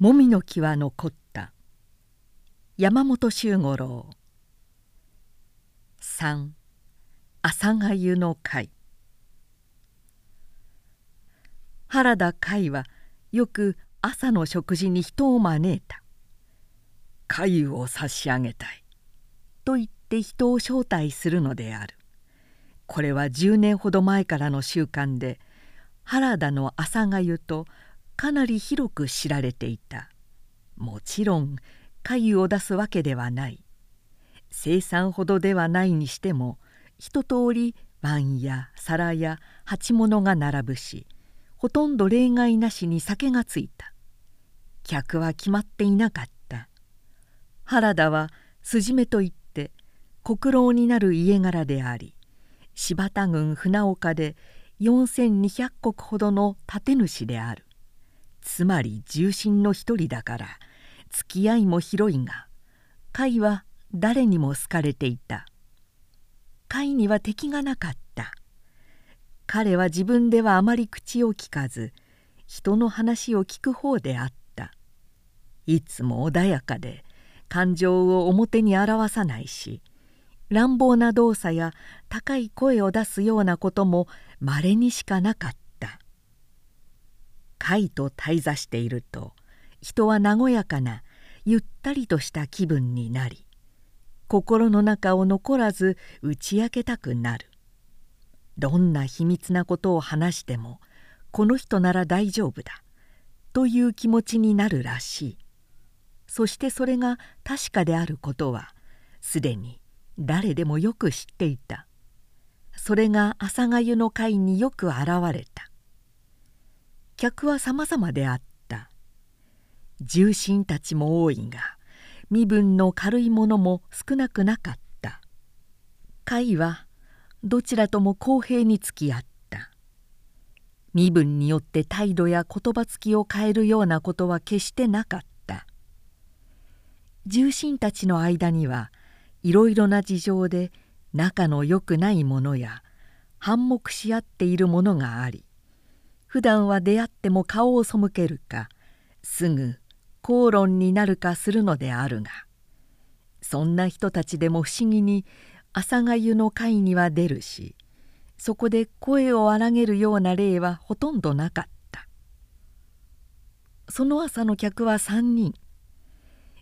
もみの木は残った。山本周五郎。三。朝がゆの会。原田海はよく朝の食事に人を招いた「粥を差し上げたい」と言って人を招待するのである。これは10年ほど前からの習慣で原田の朝がゆとかなり広く知られていた。もちろん粥を出すわけではない。生産ほどではないにしても一通り碗や皿や鉢物が並ぶしほとんど例外なしに酒がついた。客は決まっていなかった。原田は筋目といって国老になる家柄であり柴田郡船岡で4,200石ほどの建主である。つまり重臣の一人だから付き合いも広いが甲斐は誰にも好かれていた。甲斐には敵がなかった。彼は自分ではあまり口をきかず人の話を聞く方であった。いつも穏やかで感情を表に表さないし乱暴な動作や高い声を出すようなこともまれにしかなかった。貝と滞座していると人は和やかなゆったりとした気分になり心の中を残らず打ち明けたくなる。どんな秘密なことを話してもこの人なら大丈夫だという気持ちになるらしい。そしてそれが確かであることはすでに誰でもよく知っていた。それが朝がゆの会によく現れた。客は様々であった。重臣たちも多いが身分の軽いものも少なくなかった。会はどちらとも公平に付き合った。身分によって態度や言葉つきを変えるようなことは決してなかった。重臣たちの間にはいろいろな事情で仲の良くないものや反目し合っているものがあり普段は出会っても顔を背けるかすぐ口論になるかするのであるがそんな人たちでも不思議に朝がゆの会には出るしそこで声を荒げるような例はほとんどなかった。その朝の客は3人。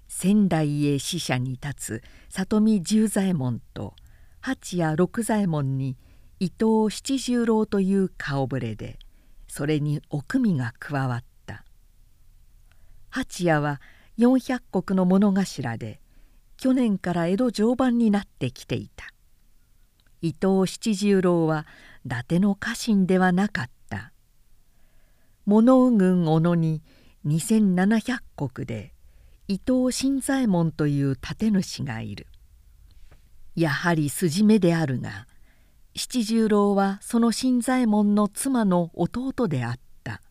仙台へ使者に立つ里見十左衛門と八谷六左衛門に伊藤七十郎という顔ぶれでそれにお組が加わった。八谷は400石の物頭で去年から江戸常磐になってきていた。伊藤七十郎は伊達の家臣ではなかった。物宇郡小野に2,700石で伊藤新左衛門という建主がいる。やはり筋目であるが七十郎はその新左衛門の妻の弟であった。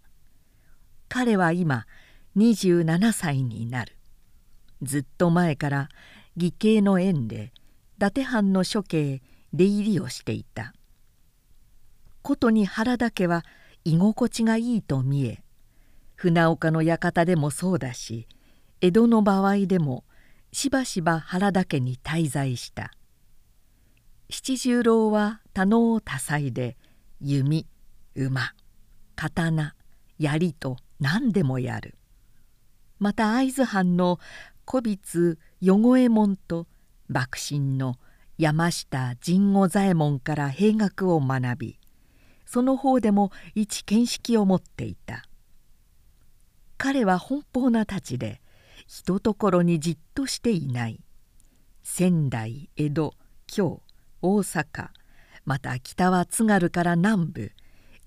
彼は今27歳になる。ずっと前から義兄の縁で伊達藩の処刑出入りをしていた。ことに原田家は居心地がいいと見え船岡の館でもそうだし江戸の場合でもしばしば原田家に滞在した。七十郎は多能多彩で弓馬刀槍と何でもやる。また会津藩の古筆与五右衛門と幕臣の山下神護左衛門から兵学を学びその方でも一見識を持っていた。彼は奔放な太刀でひとところにじっとしていない。仙台江戸京大阪また北は津軽から南部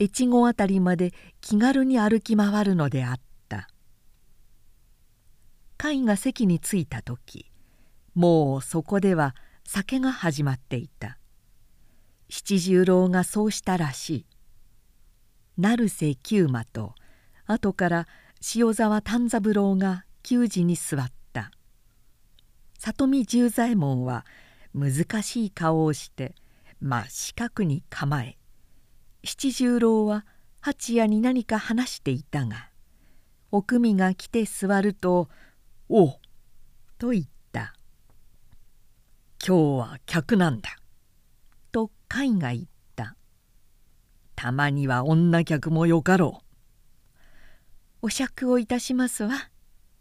越後辺りまで気軽に歩き回るのであった。会が席に着いた時もうそこでは酒が始まっていた。七十郎がそうしたらしい。成瀬久馬と後から塩沢丹三郎が給仕に座った。里見十左衛門は難しい顔をして真四角に構え七十郎は八谷に何か話していたがおくみが来て座ると「おう」と言った「今日は客なんだ」と貝が言った「たまには女客もよかろう」「お酌をいたしますわ」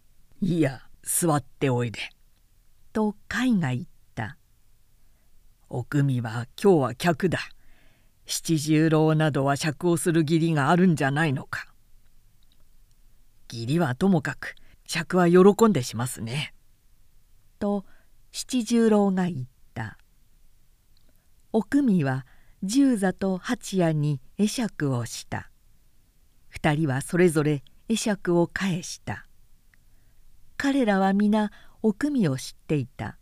「いや座っておいで」と貝が言った「おくみは今日は客だ」七十郎などは酌をする義理があるんじゃないのか。義理はともかく酌は喜んでしますね。と七十郎が言った。おくみは十座と八夜に会釈をした。二人はそれぞれ会釈を返した。彼らは皆おくみを知っていた。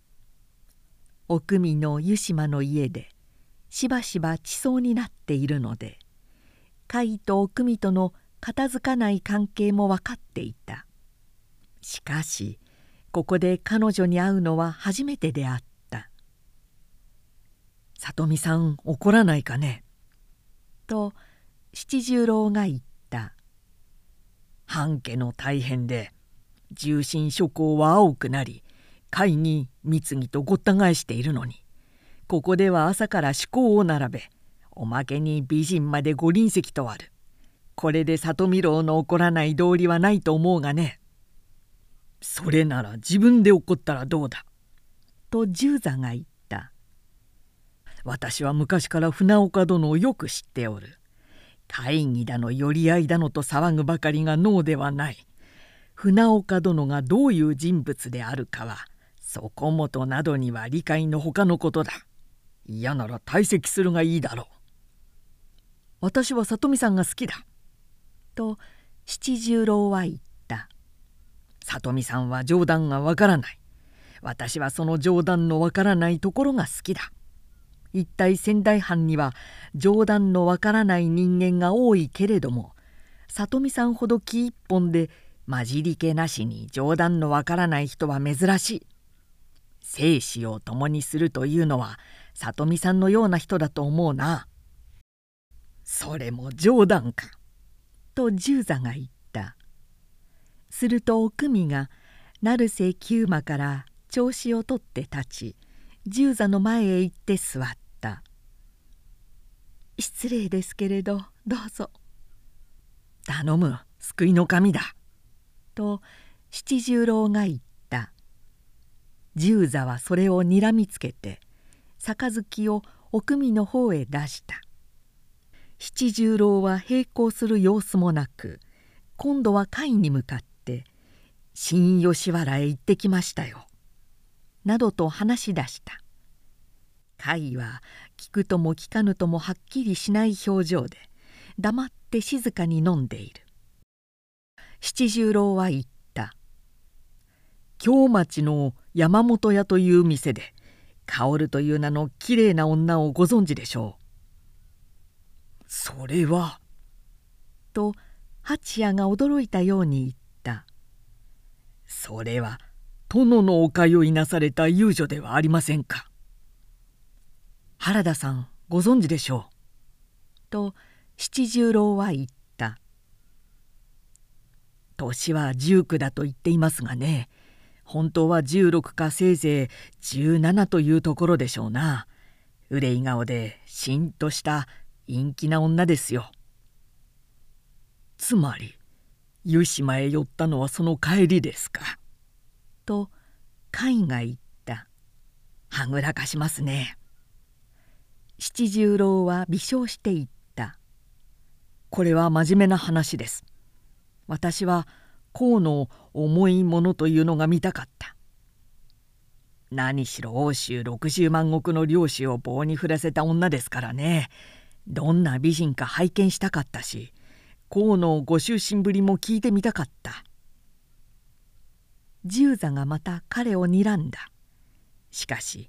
おくみの湯島の家でしばしば地層になっているので貝と奥美との片づかない関係も分かっていた。しかしここで彼女に会うのは初めてであった「里美さん怒らないかね?」と七十郎が言った「半家の大変で重心諸行は青くなり貝に貢ぎとごった返しているのに。ここでは朝から趣向を並べおまけに美人までご臨席とある。これで里見郎の怒らない道理はないと思うがね。それなら自分で怒ったらどうだ？と十座が言った。私は昔から船岡殿をよく知っておる。会議だの寄り合いだのと騒ぐばかりが脳ではない。船岡殿がどういう人物であるかはそこもとなどには理解のほかのことだ嫌なら退席するがいいだろう。私は里美さんが好きだ。と七十郎は言った。里美さんは冗談がわからない。私はその冗談のわからないところが好きだ。一体仙台藩には冗談のわからない人間が多いけれども里美さんほど気一本で混じり気なしに冗談のわからない人は珍しい。生死を共にするというのは里美さんのような人だと思うな。それも冗談か。と十座が言った。するとおくみが成瀬九馬から調子を取って立ち十座の前へ行って座った。失礼ですけれどどうぞ。頼む救いの神だ。と七十郎が言った。十座はそれをにらみつけて杯を奥見の方へ出した。七十郎は並行する様子もなく今度は甲斐に向かって「新吉原へ行ってきましたよ」などと話し出した。甲斐は聞くとも聞かぬともはっきりしない表情で黙って静かに飲んでいる。七十郎は言った「京町の山本屋という店で薫という名のきれいな女をご存知でしょう。それは。と八谷が驚いたように言った。それは殿のお通いなされた遊女ではありませんか。原田さんご存知でしょう。と七十郎は言った。年は十九だと言っていますがね本当は16かせいぜい17というところでしょうな。憂い顔でしんとした陰気な女ですよ。つまり湯島へ寄ったのはその帰りですか。と海が言った。はぐらかしますね。七十郎は微笑して言った。これは真面目な話です。私は河の重いものというのが見たかった。何しろ欧州60万石の領主を棒に振らせた女ですからね。どんな美人か拝見したかったし河のご就寝ぶりも聞いてみたかった。十座がまた彼を睨んだ。しかし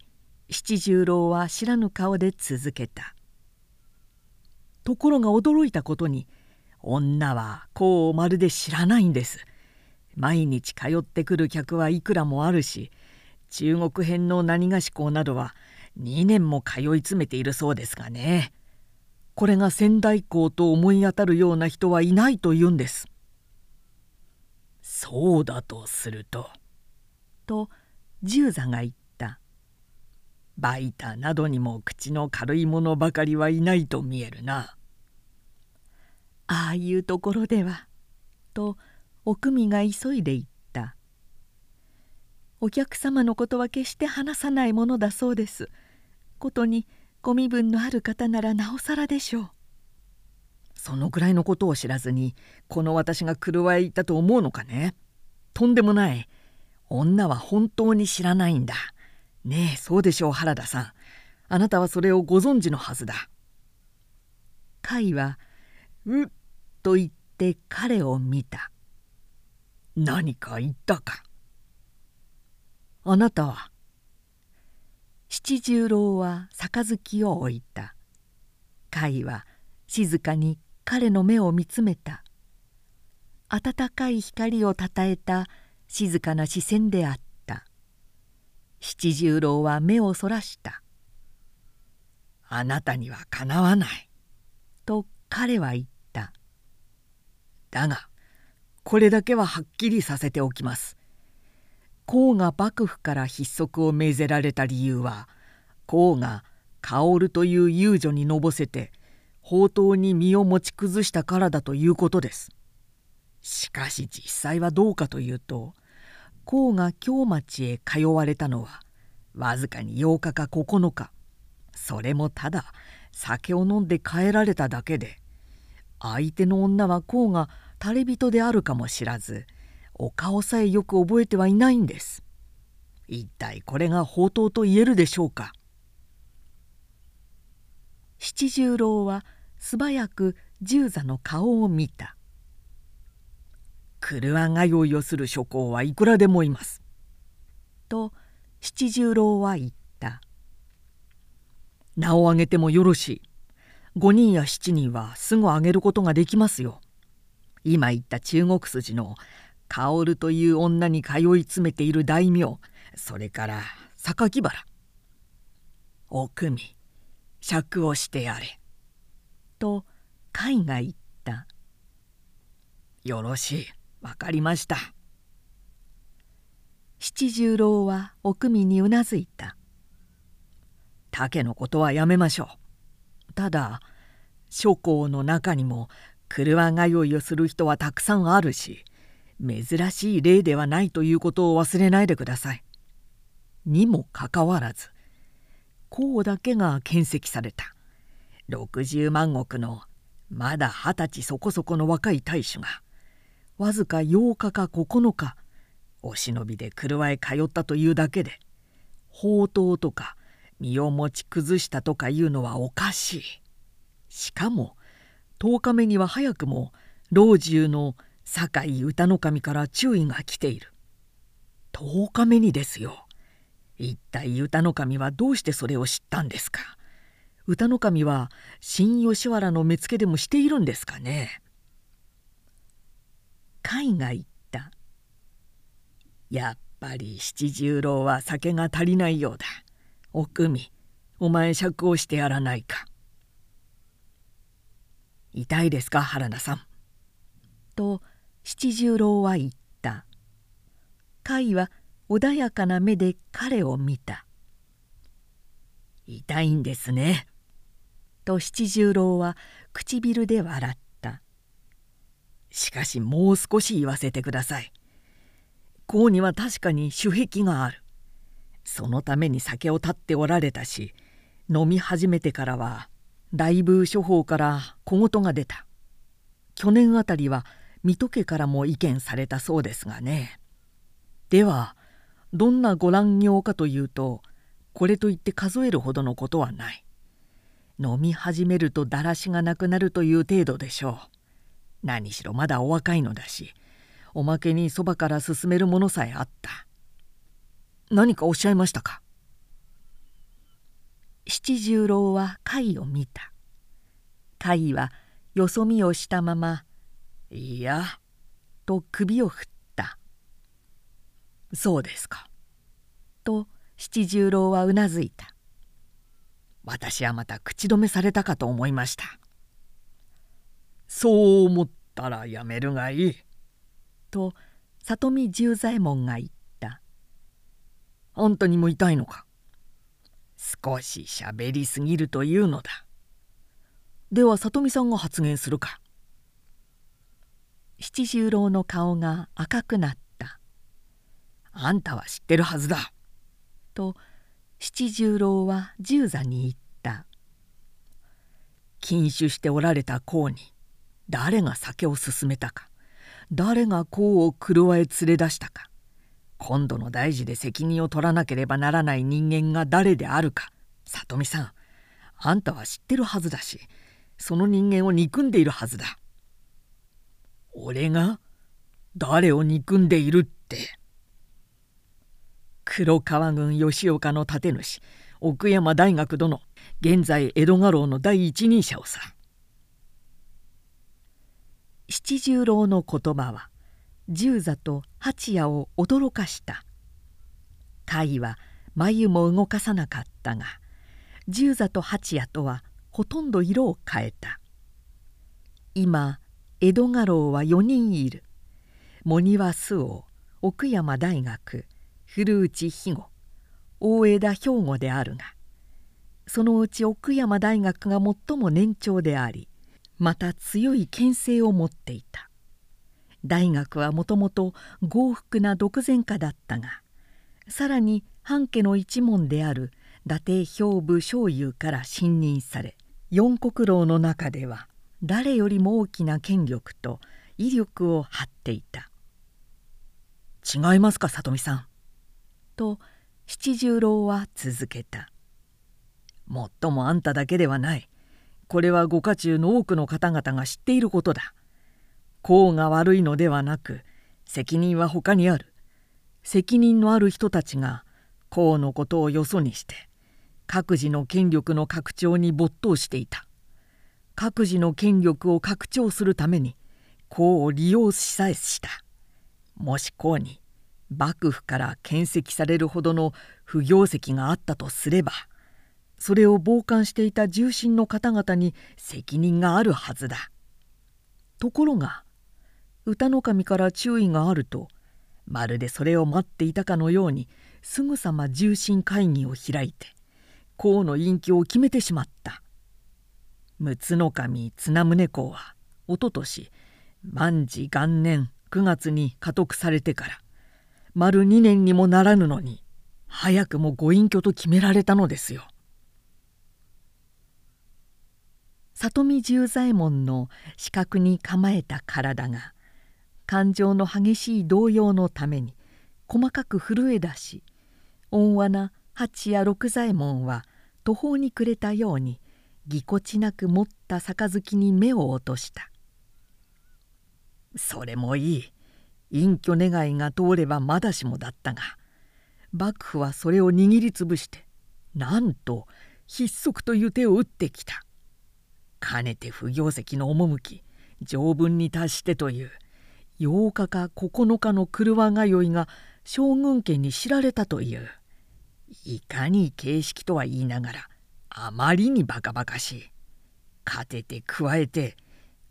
七十郎は知らぬ顔で続けた。ところが驚いたことに女はこうまるで知らないんです。毎日通ってくる客はいくらもあるし中国編の何がし港などは2年も通い詰めているそうですがねこれが仙台港と思い当たるような人はいないと言うんです。そうだとすると」と十座が言った「バイタなどにも口の軽い者ばかりはいないと見えるな」。ああいうところではとおくみが急いで言った。お客様のことは決して話さないものだそうです。ことにご身分のある方ならなおさらでしょう。そのくらいのことを知らずにこの私が狂えいたと思うのかね。とんでもない。女は本当に知らないんだ。ねえそうでしょう原田さん。あなたはそれをご存知のはずだ。甲は「うっ」と言って彼を見た。何か言ったか。あなたは七十郎は杯を置いた。甲斐は静かに彼の目を見つめた。温かい光をたたえた静かな視線であった。七十郎は目をそらした「あなたにはかなわない」と彼は言った「だがこれだけははっきりさせておきます」孔が幕府から筆足を命ぜられた理由は孔が薫という遊女にのぼせて宝刀に身を持ち崩したからだということです。しかし実際はどうかというと孔が京町へ通われたのはわずかに8日か9日それもただ酒を飲んで帰られただけで相手の女は孔が垂れ人であるかも知らずお顔さえよく覚えてはいないんです。一体これが宝刀と言えるでしょうか？七十郎は素早く十座の顔を見た。車が用意をする諸行はいくらでもいます」と七十郎は言った「名を挙げてもよろしい。5人や7人はすぐ挙げることができますよ」今言った中国筋の薫という女に通い詰めている大名それから榊原。おくみ酌をしてやれ」と甲斐が言った「よろしいわかりました」七十郎はおくみにうなずいた「竹のことはやめましょう」ただ諸侯の中にも車通いをする人はたくさんあるし珍しい例ではないということを忘れないでください。にもかかわらず孔だけが検責された60万石のまだ二十歳そこそこの若い大使がわずか8日か9日お忍びで車へ通ったというだけで宝刀とか身を持ち崩したとかいうのはおかしい。しかも10日目には早くも老中の酒井歌守から注意が来ている。10日目にですよ。一体歌守はどうしてそれを知ったんですか？歌守は新吉原の目付でもしているんですかね？甲が言った。やっぱり七十郎は酒が足りないようだ。おくみお前酌をしてやらないか。痛いですか原田さん？と七十郎は言った。甲斐は穏やかな目で彼を見た「痛いんですね」と七十郎は唇で笑った「しかしもう少し言わせてください」「甲には確かに守壁がある」そのために酒を断っておられたし飲み始めてからは大部処方から小言が出た。去年あたりは水戸家からも意見されたそうですがね。ではどんなご乱行かというとこれといって数えるほどのことはない。飲み始めるとだらしがなくなるという程度でしょう。何しろまだお若いのだしおまけにそばから進めるものさえあった。何かおっしゃいましたか？七十郎は貝を見た。貝はよそ見をしたまま「いや」と首を振った「そうですか」と七十郎はうなずいた。私はまた口止めされたかと思いました。そう思ったらやめるがいい。と里見十左衛門が言った「あんたにも痛いのか？少ししゃべりすぎるというのだ。では里見さんが発言するか。七十郎の顔が赤くなった「あんたは知ってるはずだ」と七十郎は十座に言った「禁酒しておられた公に誰が酒を勧めたか誰が公を狂え連れ出したか今度の大事で責任を取らなければならない人間が誰であるか。里見さんあんたは知ってるはずだしその人間を憎んでいるはずだ。俺が誰を憎んでいるって。黒川郡吉岡の立主奥山大学殿現在江戸家老の第一人者をさ。七十郎の言葉は十座と八谷を驚かした。甲斐は眉も動かさなかったが十座と八谷とはほとんど色を変えた。今江戸家老は4人いる。茂庭周王奥山大学古内肥後大枝兵庫であるがそのうち奥山大学が最も年長でありまた強い牽制を持っていた。大学はもともと豪福な独善家だったがさらに半家の一門である伊達兵部醤油から信任され四国楼の中では誰よりも大きな権力と威力を張っていた「違いますか里見さん」と七十郎は続けた「もっともあんただけではない。これはご家中の多くの方々が知っていることだ。功が悪いのではなく責任は他にある。責任のある人たちが功のことをよそにして各自の権力の拡張に没頭していた。各自の権力を拡張するために功を利用しさえした。もし功に幕府から検責されるほどの不業績があったとすればそれを傍観していた重臣の方々に責任があるはずだ。ところが歌の神から注意があるとまるでそれを待っていたかのようにすぐさま重臣会議を開いて公の隠居を決めてしまった。陸奥の神綱宗公はおととし万事元年9月に家督されてから丸2年にもならぬのに早くもご隠居と決められたのですよ。里見十左衛門の四角に構えた体が感情の激しい動揺のために細かく震え出し温和な八や六左衛門は途方に暮れたようにぎこちなく持った杯に目を落とした「それもいい。隠居願いが通ればまだしもだったが幕府はそれを握りつぶしてなんと筆足という手を打ってきた。かねて不行跡の趣条文に達してという。8日か9日の車通いが将軍家に知られたという。いかに形式とは言いながらあまりにバカバカしい。勝てて加えて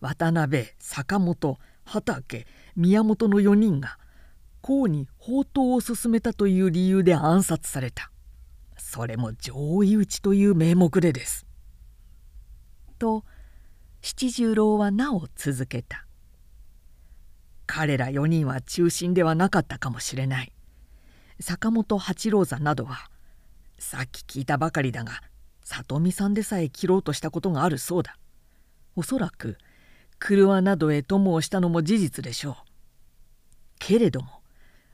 渡辺坂本畠宮本の4人が公に宝刀を進めたという理由で暗殺された。それも上位討ちという名目でです。と七十郎はなお続けた。彼ら4人は中心ではなかったかもしれない。坂本八郎座などはさっき聞いたばかりだが里見さんでさえ切ろうとしたことがあるそうだ。おそらく車などへ友をしたのも事実でしょう。けれども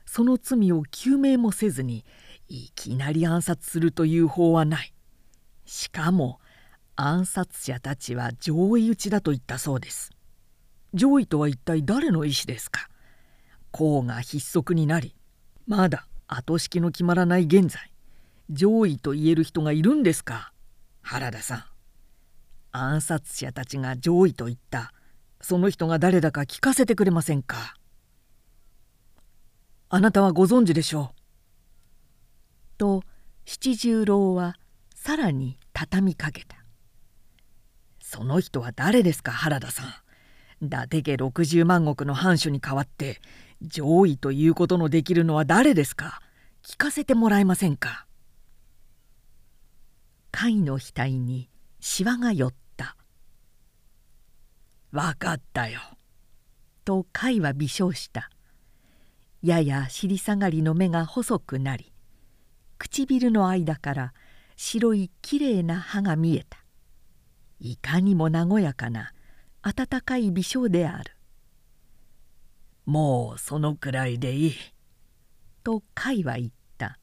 その罪を究明もせずにいきなり暗殺するという法はない。しかも暗殺者たちは上位討ちだと言ったそうです。上位とは一体誰の意思ですか？公が筆足になりまだ後式の決まらない現在上位と言える人がいるんですか？原田さん。暗殺者たちが上位と言った。その人が誰だか聞かせてくれませんか？あなたはご存知でしょう？と七十郎はさらに畳みかけた。その人は誰ですか？原田さん伊達家60万石の藩主に代わって上位ということのできるのは誰ですか？聞かせてもらえませんか？貝の額にしわが寄った「分かったよ」と貝は微笑した。やや尻下がりの目が細くなり唇の間から白いきれいな歯が見えた。いかにも和やかな温かい微笑である「もうそのくらいでいい」と甲は言った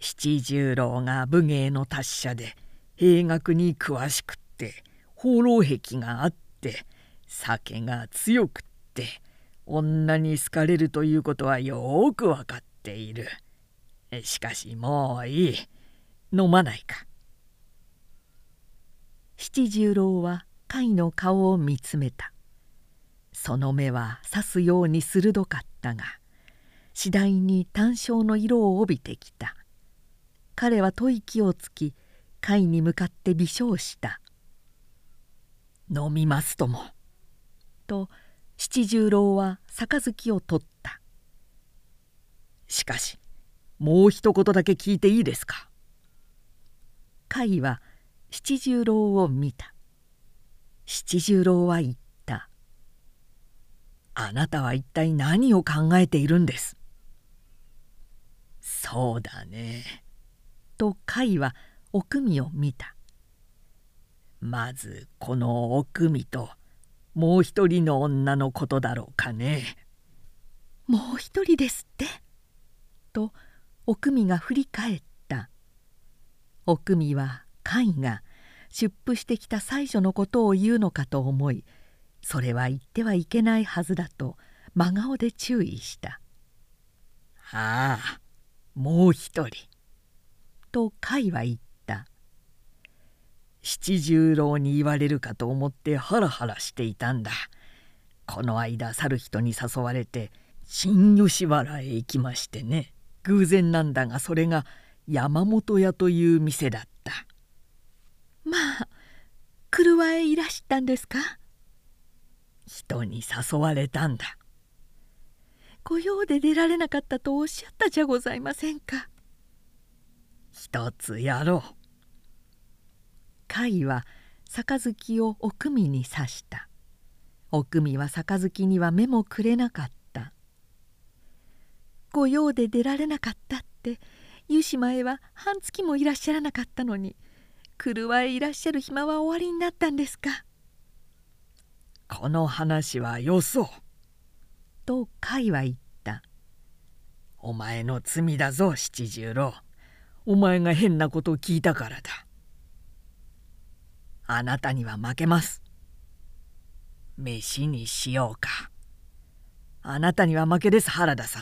七十郎が武芸の達者で兵学に詳しくって放浪癖があって酒が強くって女に好かれるということはよく分かっている。しかしもういい飲まないか。七十郎は甲斐の顔を見つめた。その目は刺すように鋭かったが次第に単焦の色を帯びてきた。彼は吐息をつき甲斐に向かって微笑した「飲みますとも」と七十郎は杯を取った。しかしもう一言だけ聞いていいですか。甲斐は七十郎を見た。七十郎は言った「あなたは一体何を考えているんです」そうだね。と甲斐はおくみを見た。まずこのおくみともう一人の女のことだろうかね。もう一人ですって？とおくみが振り返った。おくみは甲斐が出府してきた妻女のことを言うのかと思いそれは言ってはいけないはずだと真顔で注意した「ああもう一人」と甲斐は言った。七十郎に言われるかと思ってハラハラしていたんだ。この間去る人に誘われて新吉原へ行きましてね。偶然なんだがそれが山本屋という店だっ車へいらしたんですか？人に誘われたんだ。御用で出られなかったとおっしゃったじゃございませんか。一つやろう。甲斐は杯をおくみに刺した。おくみは杯には目もくれなかった。御用で出られなかったって湯島へは半月もいらっしゃらなかったのに車へいらっしゃる暇は終わりになったんですか？この話はよそう。と甲斐は言った「お前の罪だぞ七十郎。お前が変なことを聞いたからだ。あなたには負けます。飯にしようか。あなたには負けです原田さ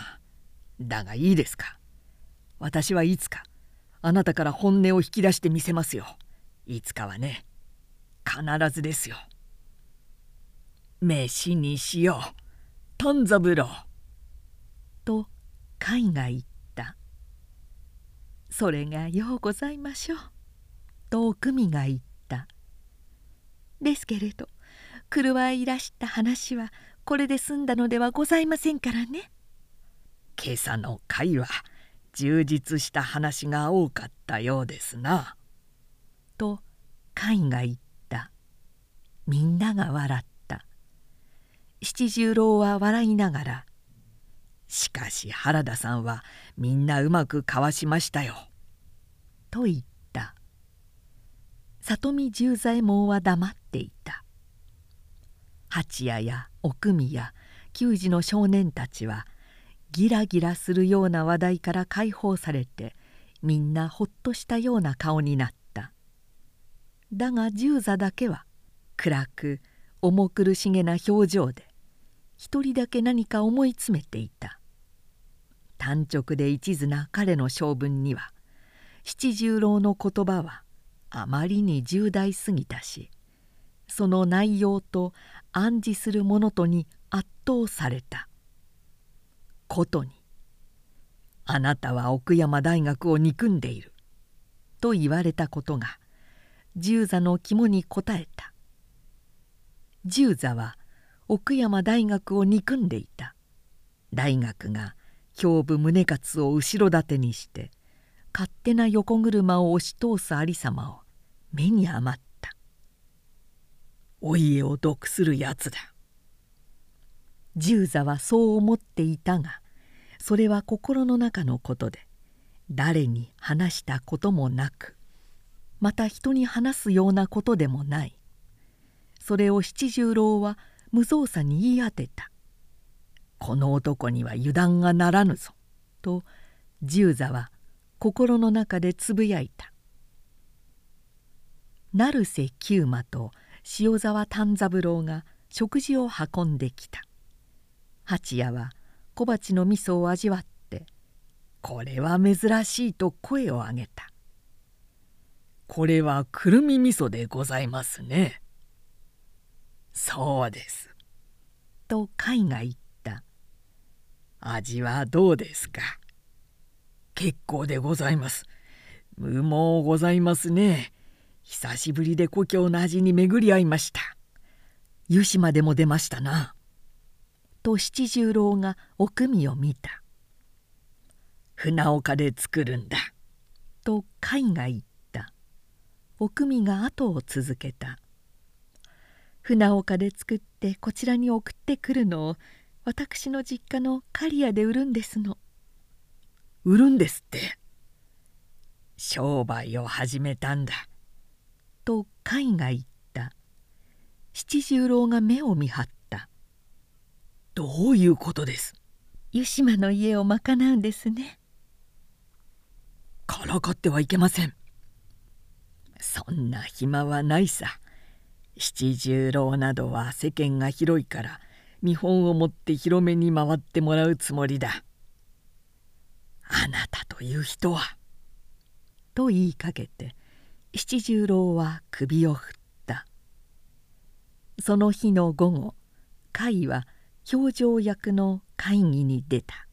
ん。だがいいですか？私はいつかあなたから本音を引き出してみせますよいつかはね必ずですよ。飯にしよう。ト三郎と甲斐が言った。それがようございましょう。とおくみが言った。ですけれど車へいらした話はこれで済んだのではございませんからね。今朝の会は充実した話が多かったようですな。と甲斐が言った。みんなが笑った。七十郎は笑いながら「しかし原田さんはみんなうまくかわしましたよ」と言った。里見十左衛門は黙っていた。八谷や奥宮球児の少年たちはギラギラするような話題から解放されてみんなほっとしたような顔になった。だが十座だけは暗く重苦しげな表情で一人だけ何か思い詰めていた。単直で一途な彼の性分には七十郎の言葉はあまりに重大すぎたしその内容と暗示するものとに圧倒された。ことに「あなたは奥山大学を憎んでいる」と言われたことが十座の肝に答えた。十座は奥山大学を憎んでいた。大学が胸部宗勝を後ろ盾にして勝手な横車を押し通すありさまを目に余った。お家を毒するやつだ十座はそう思っていたがそれは心の中のことで誰に話したこともなくまた人に話すようなことでもない。それを七十郎は無造作に言い当てた「この男には油断がならぬぞ」と十座は心の中でつぶやいた。成瀬久馬と塩沢丹三郎が食事を運んできた。八谷は小鉢の味噌を味わって「これは珍しい」と声を上げた「これはくるみ味噌でございますね」「そうです」と貝が言った「味はどうですか?」「結構でございます」「無毛ございますね」久しぶりで故郷の味に巡り合いました。湯島でも出ましたな」と七十郎がおみを見た「船岡で作るんだ」と貝が言った。たおみが後を続けた「船岡で作ってこちらに送ってくるのを私の実家の刈谷で売るんですの」「売るんですって」商売を始めたんだ。と貝が言った。七十郎が目を見張った「どういうことです？湯島の家を賄うんですね」からかってはいけませんそんな暇はないさ。七十郎などは世間が広いから見本を持って広めに回ってもらうつもりだ。あなたという人は」と言いかけて七十郎は首を振った。その日の午後甲斐は表情役の会議に出た。